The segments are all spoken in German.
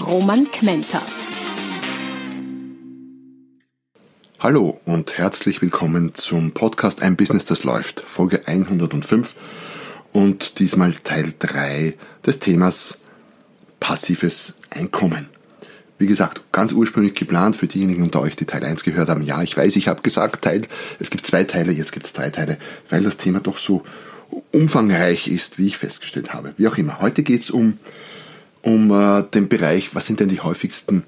Roman Kmenter. Hallo und herzlich willkommen zum Podcast Ein Business, das läuft, Folge 105 und diesmal Teil 3 des Themas passives Einkommen. Wie gesagt, ganz ursprünglich geplant für diejenigen unter euch, die Teil 1 gehört haben. Ja, ich weiß, ich habe gesagt, Teil, es gibt zwei Teile, jetzt gibt es drei Teile, weil das Thema doch so umfangreich ist, wie ich festgestellt habe. Wie auch immer. Heute geht es um, um äh, den Bereich, was sind denn die häufigsten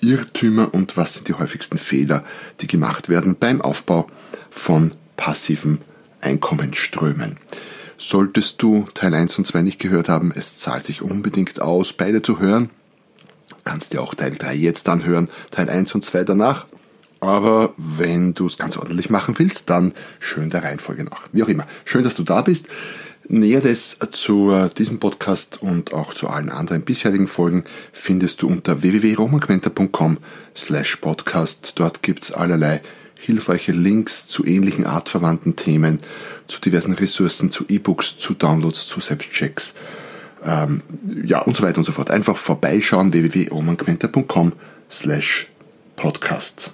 Irrtümer und was sind die häufigsten Fehler, die gemacht werden beim Aufbau von passiven Einkommensströmen. Solltest du Teil 1 und 2 nicht gehört haben, es zahlt sich unbedingt aus, beide zu hören. Kannst dir auch Teil 3 jetzt anhören, Teil 1 und 2 danach. Aber wenn du es ganz ordentlich machen willst, dann schön der Reihenfolge nach. Wie auch immer. Schön, dass du da bist. Näheres zu äh, diesem Podcast und auch zu allen anderen bisherigen Folgen findest du unter www.romanquenter.com slash podcast. Dort gibt's allerlei hilfreiche Links zu ähnlichen artverwandten Themen, zu diversen Ressourcen, zu E-Books, zu Downloads, zu Selbstchecks, ähm, ja und so weiter und so fort. Einfach vorbeischauen www.romanquenter.com slash podcast.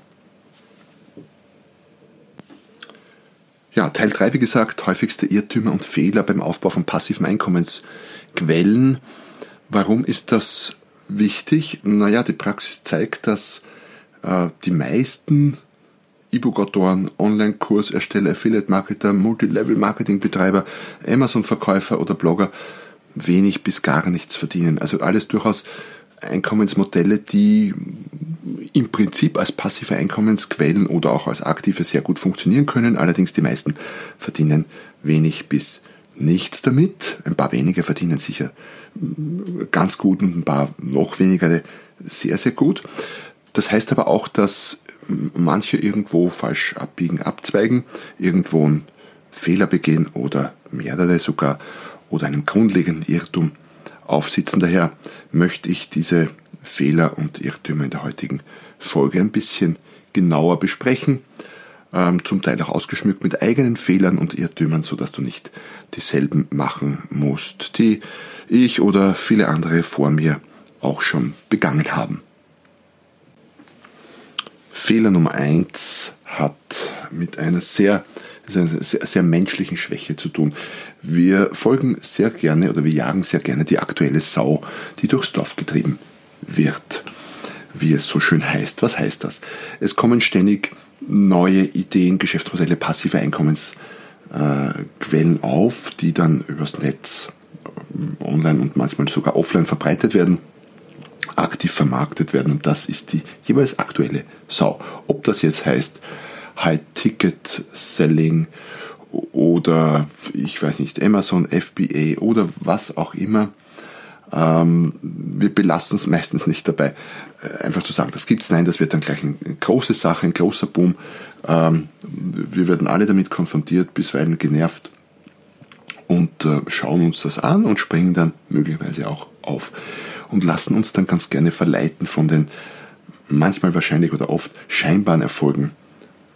Ja, Teil 3, wie gesagt, häufigste Irrtümer und Fehler beim Aufbau von passiven Einkommensquellen. Warum ist das wichtig? Naja, die Praxis zeigt, dass äh, die meisten E-Book-Autoren, Online-Kursersteller, Affiliate-Marketer, Multilevel-Marketing-Betreiber, Amazon-Verkäufer oder Blogger wenig bis gar nichts verdienen. Also alles durchaus Einkommensmodelle, die im Prinzip als passive Einkommensquellen oder auch als aktive sehr gut funktionieren können. Allerdings die meisten verdienen wenig bis nichts damit. Ein paar wenige verdienen sicher ganz gut und ein paar noch weniger sehr, sehr gut. Das heißt aber auch, dass manche irgendwo falsch abbiegen, abzweigen, irgendwo einen Fehler begehen oder mehrere sogar oder einem grundlegenden Irrtum aufsitzen. Daher möchte ich diese Fehler und Irrtümer in der heutigen Folge ein bisschen genauer besprechen, ähm, zum Teil auch ausgeschmückt mit eigenen Fehlern und Irrtümern, sodass du nicht dieselben machen musst, die ich oder viele andere vor mir auch schon begangen haben. Fehler Nummer eins hat mit einer sehr, sehr, sehr menschlichen Schwäche zu tun. Wir folgen sehr gerne oder wir jagen sehr gerne die aktuelle Sau, die durchs Dorf getrieben wird, wie es so schön heißt. Was heißt das? Es kommen ständig neue Ideen, Geschäftsmodelle, passive Einkommensquellen auf, die dann übers Netz äh, online und manchmal sogar offline verbreitet werden, aktiv vermarktet werden und das ist die jeweils aktuelle Sau. Ob das jetzt heißt High-Ticket-Selling oder ich weiß nicht, Amazon, FBA oder was auch immer, ähm, wir belassen es meistens nicht dabei, äh, einfach zu sagen, das gibt es. Nein, das wird dann gleich eine große Sache, ein großer Boom. Ähm, wir werden alle damit konfrontiert, bisweilen genervt und äh, schauen uns das an und springen dann möglicherweise auch auf und lassen uns dann ganz gerne verleiten von den manchmal wahrscheinlich oder oft scheinbaren Erfolgen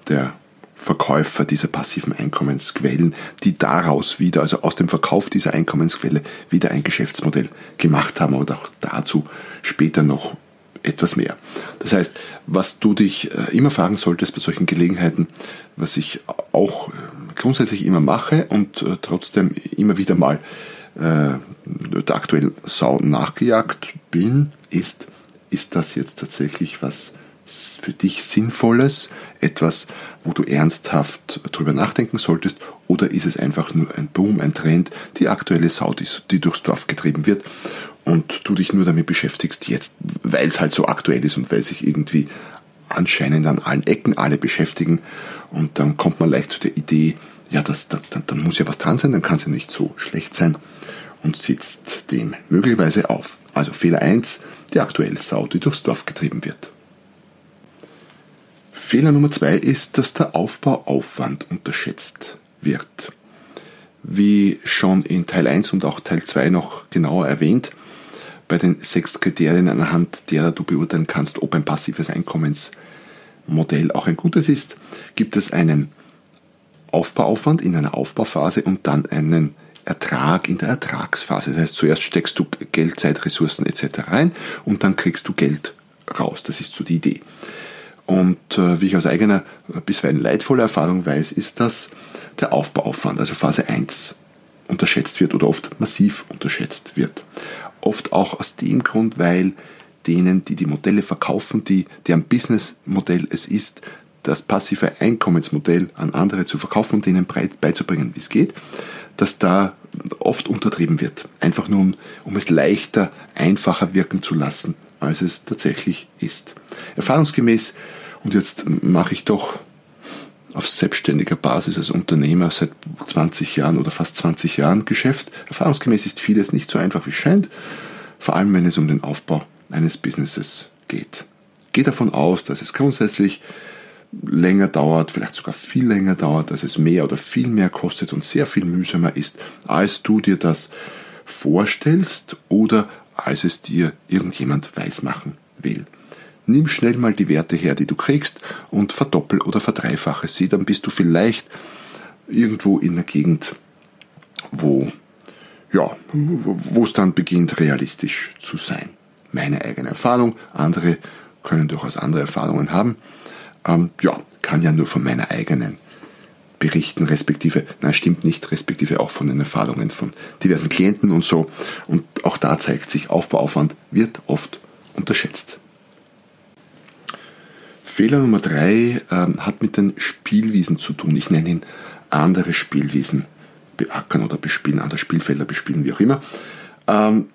der Verkäufer dieser passiven Einkommensquellen, die daraus wieder, also aus dem Verkauf dieser Einkommensquelle, wieder ein Geschäftsmodell gemacht haben und auch dazu später noch etwas mehr. Das heißt, was du dich äh, immer fragen solltest bei solchen Gelegenheiten, was ich auch äh, grundsätzlich immer mache und äh, trotzdem immer wieder mal der aktuellen Sau nachgejagt bin, ist, ist das jetzt tatsächlich was für dich Sinnvolles, etwas, wo du ernsthaft drüber nachdenken solltest, oder ist es einfach nur ein Boom, ein Trend, die aktuelle Sau, die durchs Dorf getrieben wird und du dich nur damit beschäftigst jetzt, weil es halt so aktuell ist und weil sich irgendwie anscheinend an allen Ecken alle beschäftigen und dann kommt man leicht zu der Idee, ja, das, dann, dann muss ja was dran sein, dann kann es ja nicht so schlecht sein und sitzt dem möglicherweise auf. Also Fehler 1, die aktuelle Sau, die durchs Dorf getrieben wird. Fehler Nummer 2 ist, dass der Aufbauaufwand unterschätzt wird. Wie schon in Teil 1 und auch Teil 2 noch genauer erwähnt, bei den sechs Kriterien, anhand derer du beurteilen kannst, ob ein passives Einkommensmodell auch ein gutes ist, gibt es einen Aufbauaufwand in einer Aufbauphase und dann einen Ertrag in der Ertragsphase. Das heißt, zuerst steckst du Geld, Zeit, Ressourcen etc. rein und dann kriegst du Geld raus. Das ist so die Idee. Und äh, wie ich aus eigener bisweilen leidvoller Erfahrung weiß, ist, dass der Aufbauaufwand, also Phase 1, unterschätzt wird oder oft massiv unterschätzt wird. Oft auch aus dem Grund, weil denen, die die Modelle verkaufen, die, deren Businessmodell es ist, das passive Einkommensmodell an andere zu verkaufen und denen beizubringen, wie es geht, dass da oft untertrieben wird. Einfach nur, um, um es leichter, einfacher wirken zu lassen, als es tatsächlich ist. Erfahrungsgemäß, und jetzt mache ich doch auf selbstständiger Basis als Unternehmer seit 20 Jahren oder fast 20 Jahren Geschäft. Erfahrungsgemäß ist vieles nicht so einfach wie es scheint, vor allem wenn es um den Aufbau eines Businesses geht. Gehe davon aus, dass es grundsätzlich länger dauert, vielleicht sogar viel länger dauert, dass es mehr oder viel mehr kostet und sehr viel mühsamer ist, als du dir das vorstellst oder als es dir irgendjemand weismachen will. Nimm schnell mal die Werte her, die du kriegst und verdoppel oder verdreifache sie, dann bist du vielleicht irgendwo in der Gegend, wo ja, wo es dann beginnt realistisch zu sein. Meine eigene Erfahrung, andere können durchaus andere Erfahrungen haben. Ähm, ja, kann ja nur von meiner eigenen berichten, respektive, nein, stimmt nicht, respektive auch von den Erfahrungen von diversen Klienten und so. Und auch da zeigt sich, Aufbauaufwand wird oft unterschätzt. Fehler Nummer drei ähm, hat mit den Spielwiesen zu tun. Ich nenne ihn andere Spielwiesen beackern oder bespielen, andere Spielfelder bespielen, wie auch immer. Ähm,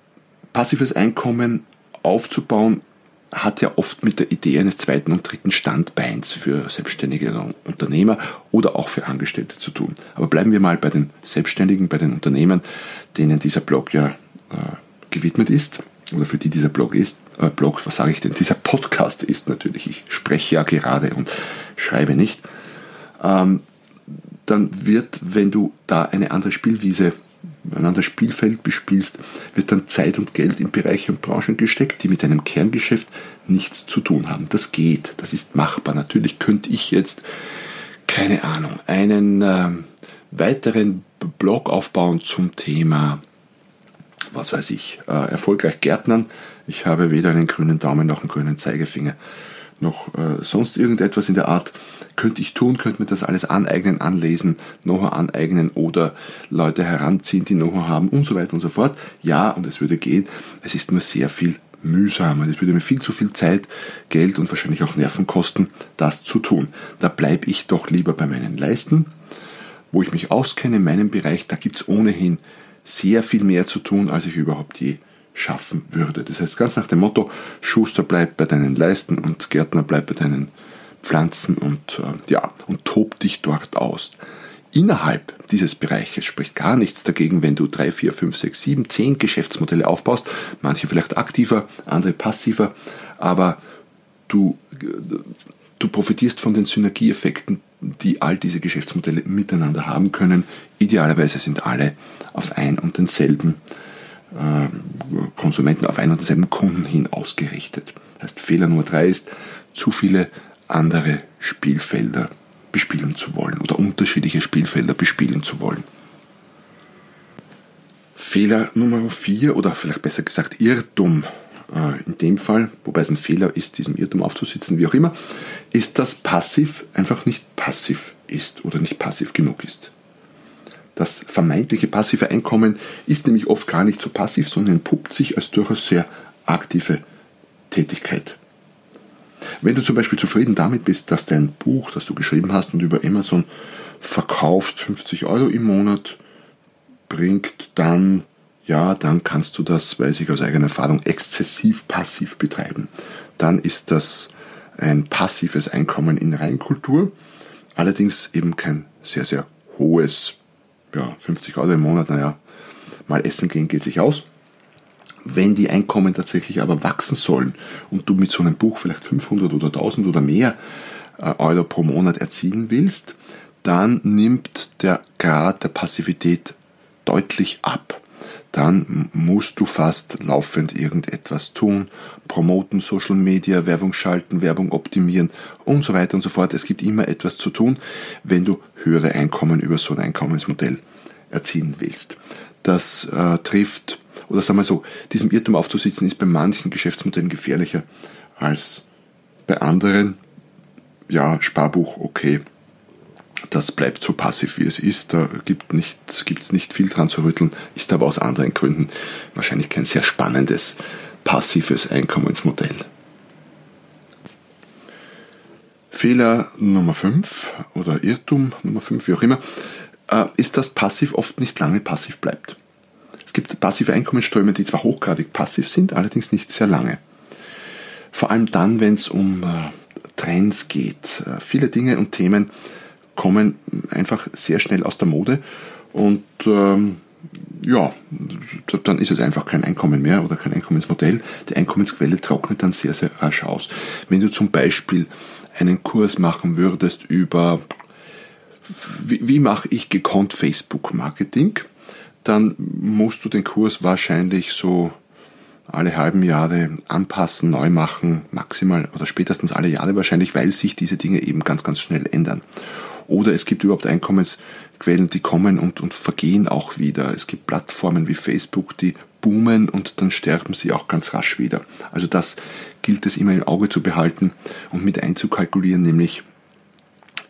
passives Einkommen aufzubauen hat ja oft mit der Idee eines zweiten und dritten Standbeins für selbstständige Unternehmer oder auch für Angestellte zu tun. Aber bleiben wir mal bei den Selbstständigen, bei den Unternehmern, denen dieser Blog ja äh, gewidmet ist oder für die dieser Blog ist. Äh, Blog, was sage ich denn? Dieser Podcast ist natürlich. Ich spreche ja gerade und schreibe nicht. Ähm, dann wird, wenn du da eine andere Spielwiese ein anderes Spielfeld bespielst, wird dann Zeit und Geld in Bereiche und Branchen gesteckt, die mit deinem Kerngeschäft nichts zu tun haben. Das geht, das ist machbar. Natürlich könnte ich jetzt, keine Ahnung, einen äh, weiteren Blog aufbauen zum Thema, was weiß ich, äh, erfolgreich Gärtnern. Ich habe weder einen grünen Daumen noch einen grünen Zeigefinger noch äh, sonst irgendetwas in der Art könnte ich tun, könnte mir das alles aneignen, anlesen, Know-how aneignen oder Leute heranziehen, die Know-how haben und so weiter und so fort. Ja, und es würde gehen. Es ist nur sehr viel mühsamer. Es würde mir viel zu viel Zeit, Geld und wahrscheinlich auch Nerven kosten, das zu tun. Da bleibe ich doch lieber bei meinen Leisten, wo ich mich auskenne in meinem Bereich. Da gibt es ohnehin sehr viel mehr zu tun, als ich überhaupt je schaffen würde. Das heißt, ganz nach dem Motto, Schuster bleibt bei deinen Leisten und Gärtner bleibt bei deinen Pflanzen und, äh, ja, und tob dich dort aus. Innerhalb dieses Bereiches spricht gar nichts dagegen, wenn du drei, vier, fünf, sechs, sieben, zehn Geschäftsmodelle aufbaust, manche vielleicht aktiver, andere passiver, aber du, du profitierst von den Synergieeffekten, die all diese Geschäftsmodelle miteinander haben können. Idealerweise sind alle auf ein und denselben äh, Konsumenten, auf ein und denselben Kunden hin ausgerichtet. Das heißt, Fehler Nummer drei ist, zu viele andere Spielfelder bespielen zu wollen oder unterschiedliche Spielfelder bespielen zu wollen. Fehler Nummer 4 oder vielleicht besser gesagt Irrtum äh, in dem Fall, wobei es ein Fehler ist, diesem Irrtum aufzusitzen, wie auch immer, ist, dass passiv einfach nicht passiv ist oder nicht passiv genug ist. Das vermeintliche passive Einkommen ist nämlich oft gar nicht so passiv, sondern entpuppt sich als durchaus sehr aktive Tätigkeit. Wenn du zum Beispiel zufrieden damit bist, dass dein Buch, das du geschrieben hast und über Amazon verkaufst, 50 Euro im Monat bringt, dann, ja, dann kannst du das, weiß ich aus eigener Erfahrung, exzessiv passiv betreiben. Dann ist das ein passives Einkommen in Reinkultur, allerdings eben kein sehr, sehr hohes, ja, 50 Euro im Monat, naja, mal essen gehen geht sich aus. Wenn die Einkommen tatsächlich aber wachsen sollen und du mit so einem Buch vielleicht 500 oder 1000 oder mehr äh, Euro pro Monat erzielen willst, dann nimmt der Grad der Passivität deutlich ab. Dann musst du fast laufend irgendetwas tun, promoten, Social Media, Werbung schalten, Werbung optimieren und so weiter und so fort. Es gibt immer etwas zu tun, wenn du höhere Einkommen über so ein Einkommensmodell erzielen willst. Das äh, trifft, oder sagen wir so, diesem Irrtum aufzusitzen ist bei manchen Geschäftsmodellen gefährlicher als bei anderen. Ja, Sparbuch, okay, das bleibt so passiv wie es ist. Da gibt es nicht, nicht viel dran zu rütteln, ist aber aus anderen Gründen wahrscheinlich kein sehr spannendes passives Einkommensmodell. Fehler Nummer 5 oder Irrtum Nummer 5, wie auch immer, äh, ist, dass passiv oft nicht lange passiv bleibt. Es gibt passive Einkommensströme, die zwar hochgradig passiv sind, allerdings nicht sehr lange. Vor allem dann, wenn es um äh, Trends geht. Äh, viele Dinge und Themen kommen einfach sehr schnell aus der Mode und ähm, ja, dann ist es einfach kein Einkommen mehr oder kein Einkommensmodell. Die Einkommensquelle trocknet dann sehr, sehr rasch aus. Wenn du zum Beispiel einen Kurs machen würdest über, wie, wie mache ich gekonnt Facebook-Marketing, dann musst du den Kurs wahrscheinlich so alle halben Jahre anpassen, neu machen, maximal oder spätestens alle Jahre wahrscheinlich, weil sich diese Dinge eben ganz, ganz schnell ändern. Oder es gibt überhaupt Einkommensquellen, die kommen und, und vergehen auch wieder. Es gibt Plattformen wie Facebook, die boomen und dann sterben sie auch ganz rasch wieder. Also das gilt es immer im Auge zu behalten und mit einzukalkulieren, nämlich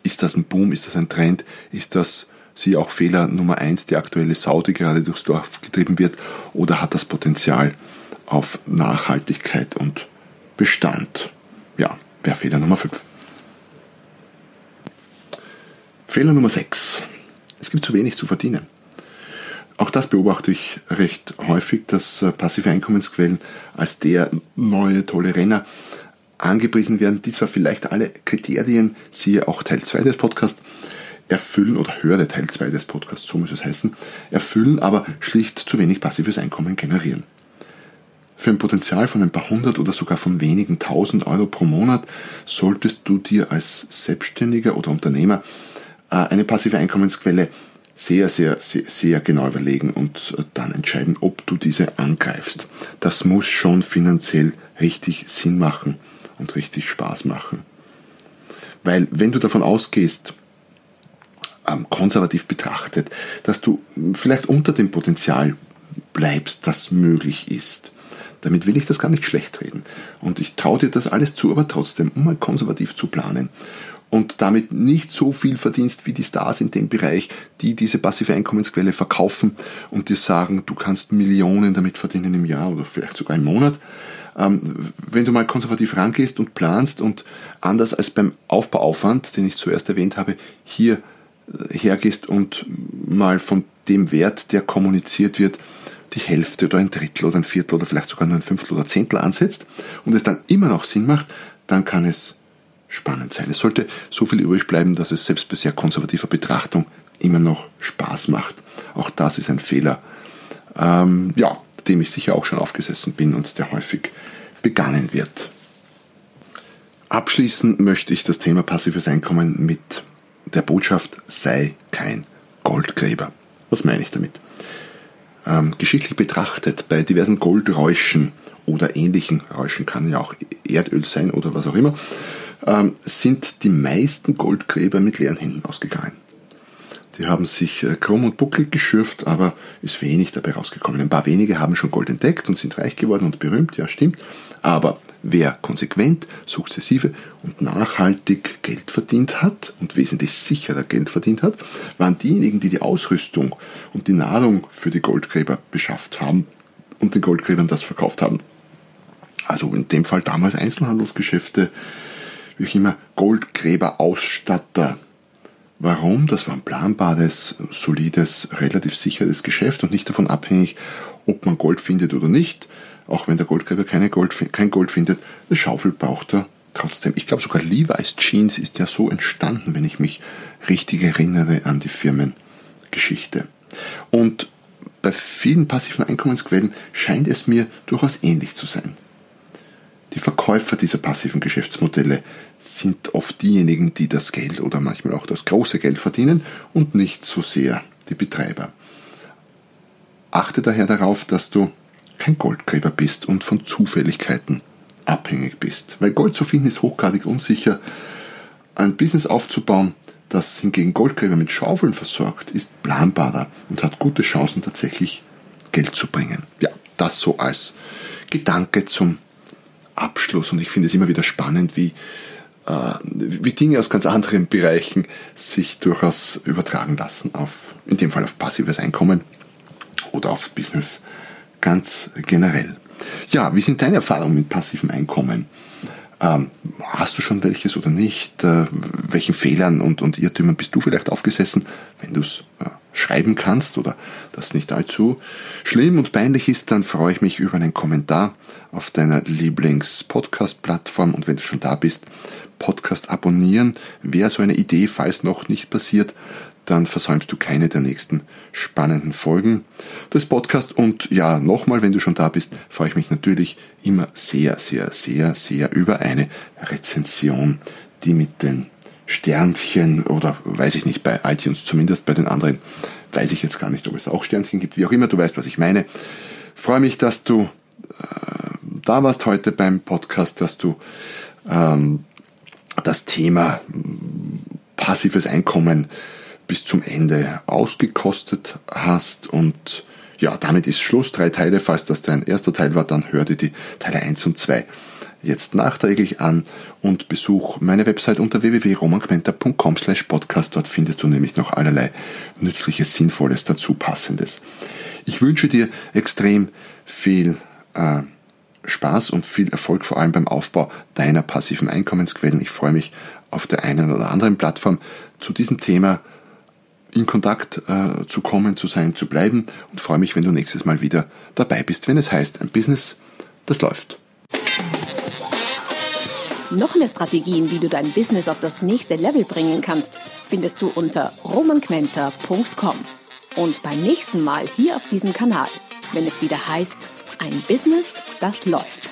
ist das ein Boom, ist das ein Trend, ist das sie auch Fehler Nummer eins, die aktuelle Sau, die gerade durchs Dorf getrieben wird, oder hat das Potenzial auf Nachhaltigkeit und Bestand? Ja, wäre Fehler Nummer fünf. Fehler Nummer 6. Es gibt zu wenig zu verdienen. Auch das beobachte ich recht häufig, dass äh, passive Einkommensquellen als der neue tolle Renner angepriesen werden, die zwar vielleicht alle Kriterien, siehe auch Teil 2 des Podcasts, erfüllen oder höre Teil 2 des Podcasts, so muss es heißen, erfüllen, aber schlicht zu wenig passives Einkommen generieren. Für ein Potenzial von ein paar hundert oder sogar von wenigen tausend Euro pro Monat solltest du dir als Selbstständiger oder Unternehmer äh, eine passive Einkommensquelle sehr, sehr, sehr, sehr genau überlegen und äh, dann entscheiden, ob du diese angreifst. Das muss schon finanziell richtig Sinn machen und richtig Spaß machen. Weil wenn du davon ausgehst, konservativ betrachtet, dass du vielleicht unter dem Potenzial bleibst, das möglich ist, damit will ich das gar nicht schlecht reden. Und ich traue dir das alles zu, aber trotzdem, um mal konservativ zu planen und damit nicht so viel verdienst wie die Stars in dem Bereich, die diese passive Einkommensquelle verkaufen und dir sagen, du kannst Millionen damit verdienen im Jahr oder vielleicht sogar im Monat. Ähm, wenn du mal konservativ rangehst und planst und anders als beim Aufbauaufwand, den ich zuerst erwähnt habe, hier hergehst und mal von dem Wert, der kommuniziert wird, die Hälfte oder ein Drittel oder ein Viertel oder vielleicht sogar nur ein Fünftel oder Zehntel ansetzt und es dann immer noch Sinn macht, dann kann es spannend sein. Es sollte so viel übrig bleiben, dass es selbst bei sehr konservativer Betrachtung immer noch Spaß macht. Auch das ist ein Fehler, ähm, ja, dem ich sicher auch schon aufgesessen bin und der häufig begangen wird. Abschließen möchte ich das Thema passives Einkommen mit der Botschaft sei kein Goldgräber. Was meine ich damit? Ähm, geschichtlich betrachtet, bei diversen Goldräuschen oder ähnlichen Räuschen kann ja auch Erdöl sein oder was auch immer, ähm, sind die meisten Goldgräber mit leeren Händen ausgegangen. Die haben sich äh, krumm und bucklig geschürft, aber ist wenig dabei rausgekommen. Ein paar wenige haben schon Gold entdeckt und sind reich geworden und berühmt, ja stimmt. Aber wer konsequent, sukzessive und nachhaltig Geld verdient hat und wesentlich sicherer Geld verdient hat, waren diejenigen, die die Ausrüstung und die Nahrung für die Goldgräber beschafft haben und den Goldgräbern das verkauft haben. Also in dem Fall damals Einzelhandelsgeschäfte, wie auch immer, Goldgräberausstatter. Warum? Das war ein planbares, solides, relativ sicheres Geschäft und nicht davon abhängig, ob man Gold findet oder nicht. Auch wenn der Goldgräber keine Gold, kein Gold findet, eine Schaufel braucht er trotzdem. Ich glaube sogar Levi's Jeans ist ja so entstanden, wenn ich mich richtig erinnere an die Firmengeschichte. Und bei vielen passiven Einkommensquellen scheint es mir durchaus ähnlich zu sein. Die Verkäufer dieser passiven Geschäftsmodelle sind oft diejenigen, die das Geld oder manchmal auch das große Geld verdienen und nicht so sehr die Betreiber. Achte daher darauf, dass du kein Goldgräber bist und von Zufälligkeiten abhängig bist. Weil Gold zu finden ist hochgradig unsicher. Ein Business aufzubauen, das hingegen Goldgräber mit Schaufeln versorgt, ist planbarer und hat gute Chancen tatsächlich Geld zu bringen. Ja, das so als Gedanke zum Abschluss. Und ich finde es immer wieder spannend, wie, äh, wie Dinge aus ganz anderen Bereichen sich durchaus übertragen lassen auf, in dem Fall auf passives Einkommen oder auf Business ganz generell. Ja, wie sind deine Erfahrungen mit passivem Einkommen? Ähm, hast du schon welches oder nicht? Äh, welchen Fehlern und, und Irrtümern bist du vielleicht aufgesessen, wenn du es äh, schreiben kannst oder das nicht allzu schlimm und peinlich ist, dann freue ich mich über einen Kommentar auf deiner Lieblings-Podcast-Plattform und wenn du schon da bist, Podcast abonnieren. Wäre so eine Idee, falls noch nicht passiert, dann versäumst du keine der nächsten spannenden Folgen des Podcasts. Und ja, nochmal, wenn du schon da bist, freue ich mich natürlich immer sehr, sehr, sehr, sehr über eine Rezension, die mit den Sternchen oder weiß ich nicht, bei iTunes zumindest, bei den anderen weiß ich jetzt gar nicht, ob es auch Sternchen gibt, wie auch immer, du weißt, was ich meine. Freue mich, dass du äh, da warst heute beim Podcast, dass du ähm, das Thema passives Einkommen bis zum Ende ausgekostet hast und ja, damit ist Schluss. Drei Teile, falls das dein erster Teil war, dann hör dir die Teile 1 und 2 jetzt nachträglich an und besuch meine Website unter www.romanquenter.com slash podcast. Dort findest du nämlich noch allerlei nützliches, sinnvolles, dazu passendes. Ich wünsche dir extrem viel äh, Spaß und viel Erfolg, vor allem beim Aufbau deiner passiven Einkommensquellen. Ich freue mich auf der einen oder anderen Plattform zu diesem Thema in Kontakt äh, zu kommen, zu sein, zu bleiben und freue mich, wenn du nächstes Mal wieder dabei bist, wenn es heißt, ein Business, das läuft. Noch mehr Strategien, wie du dein Business auf das nächste Level bringen kannst, findest du unter romanquenter.com. Und beim nächsten Mal hier auf diesem Kanal, wenn es wieder heißt, ein Business, das läuft.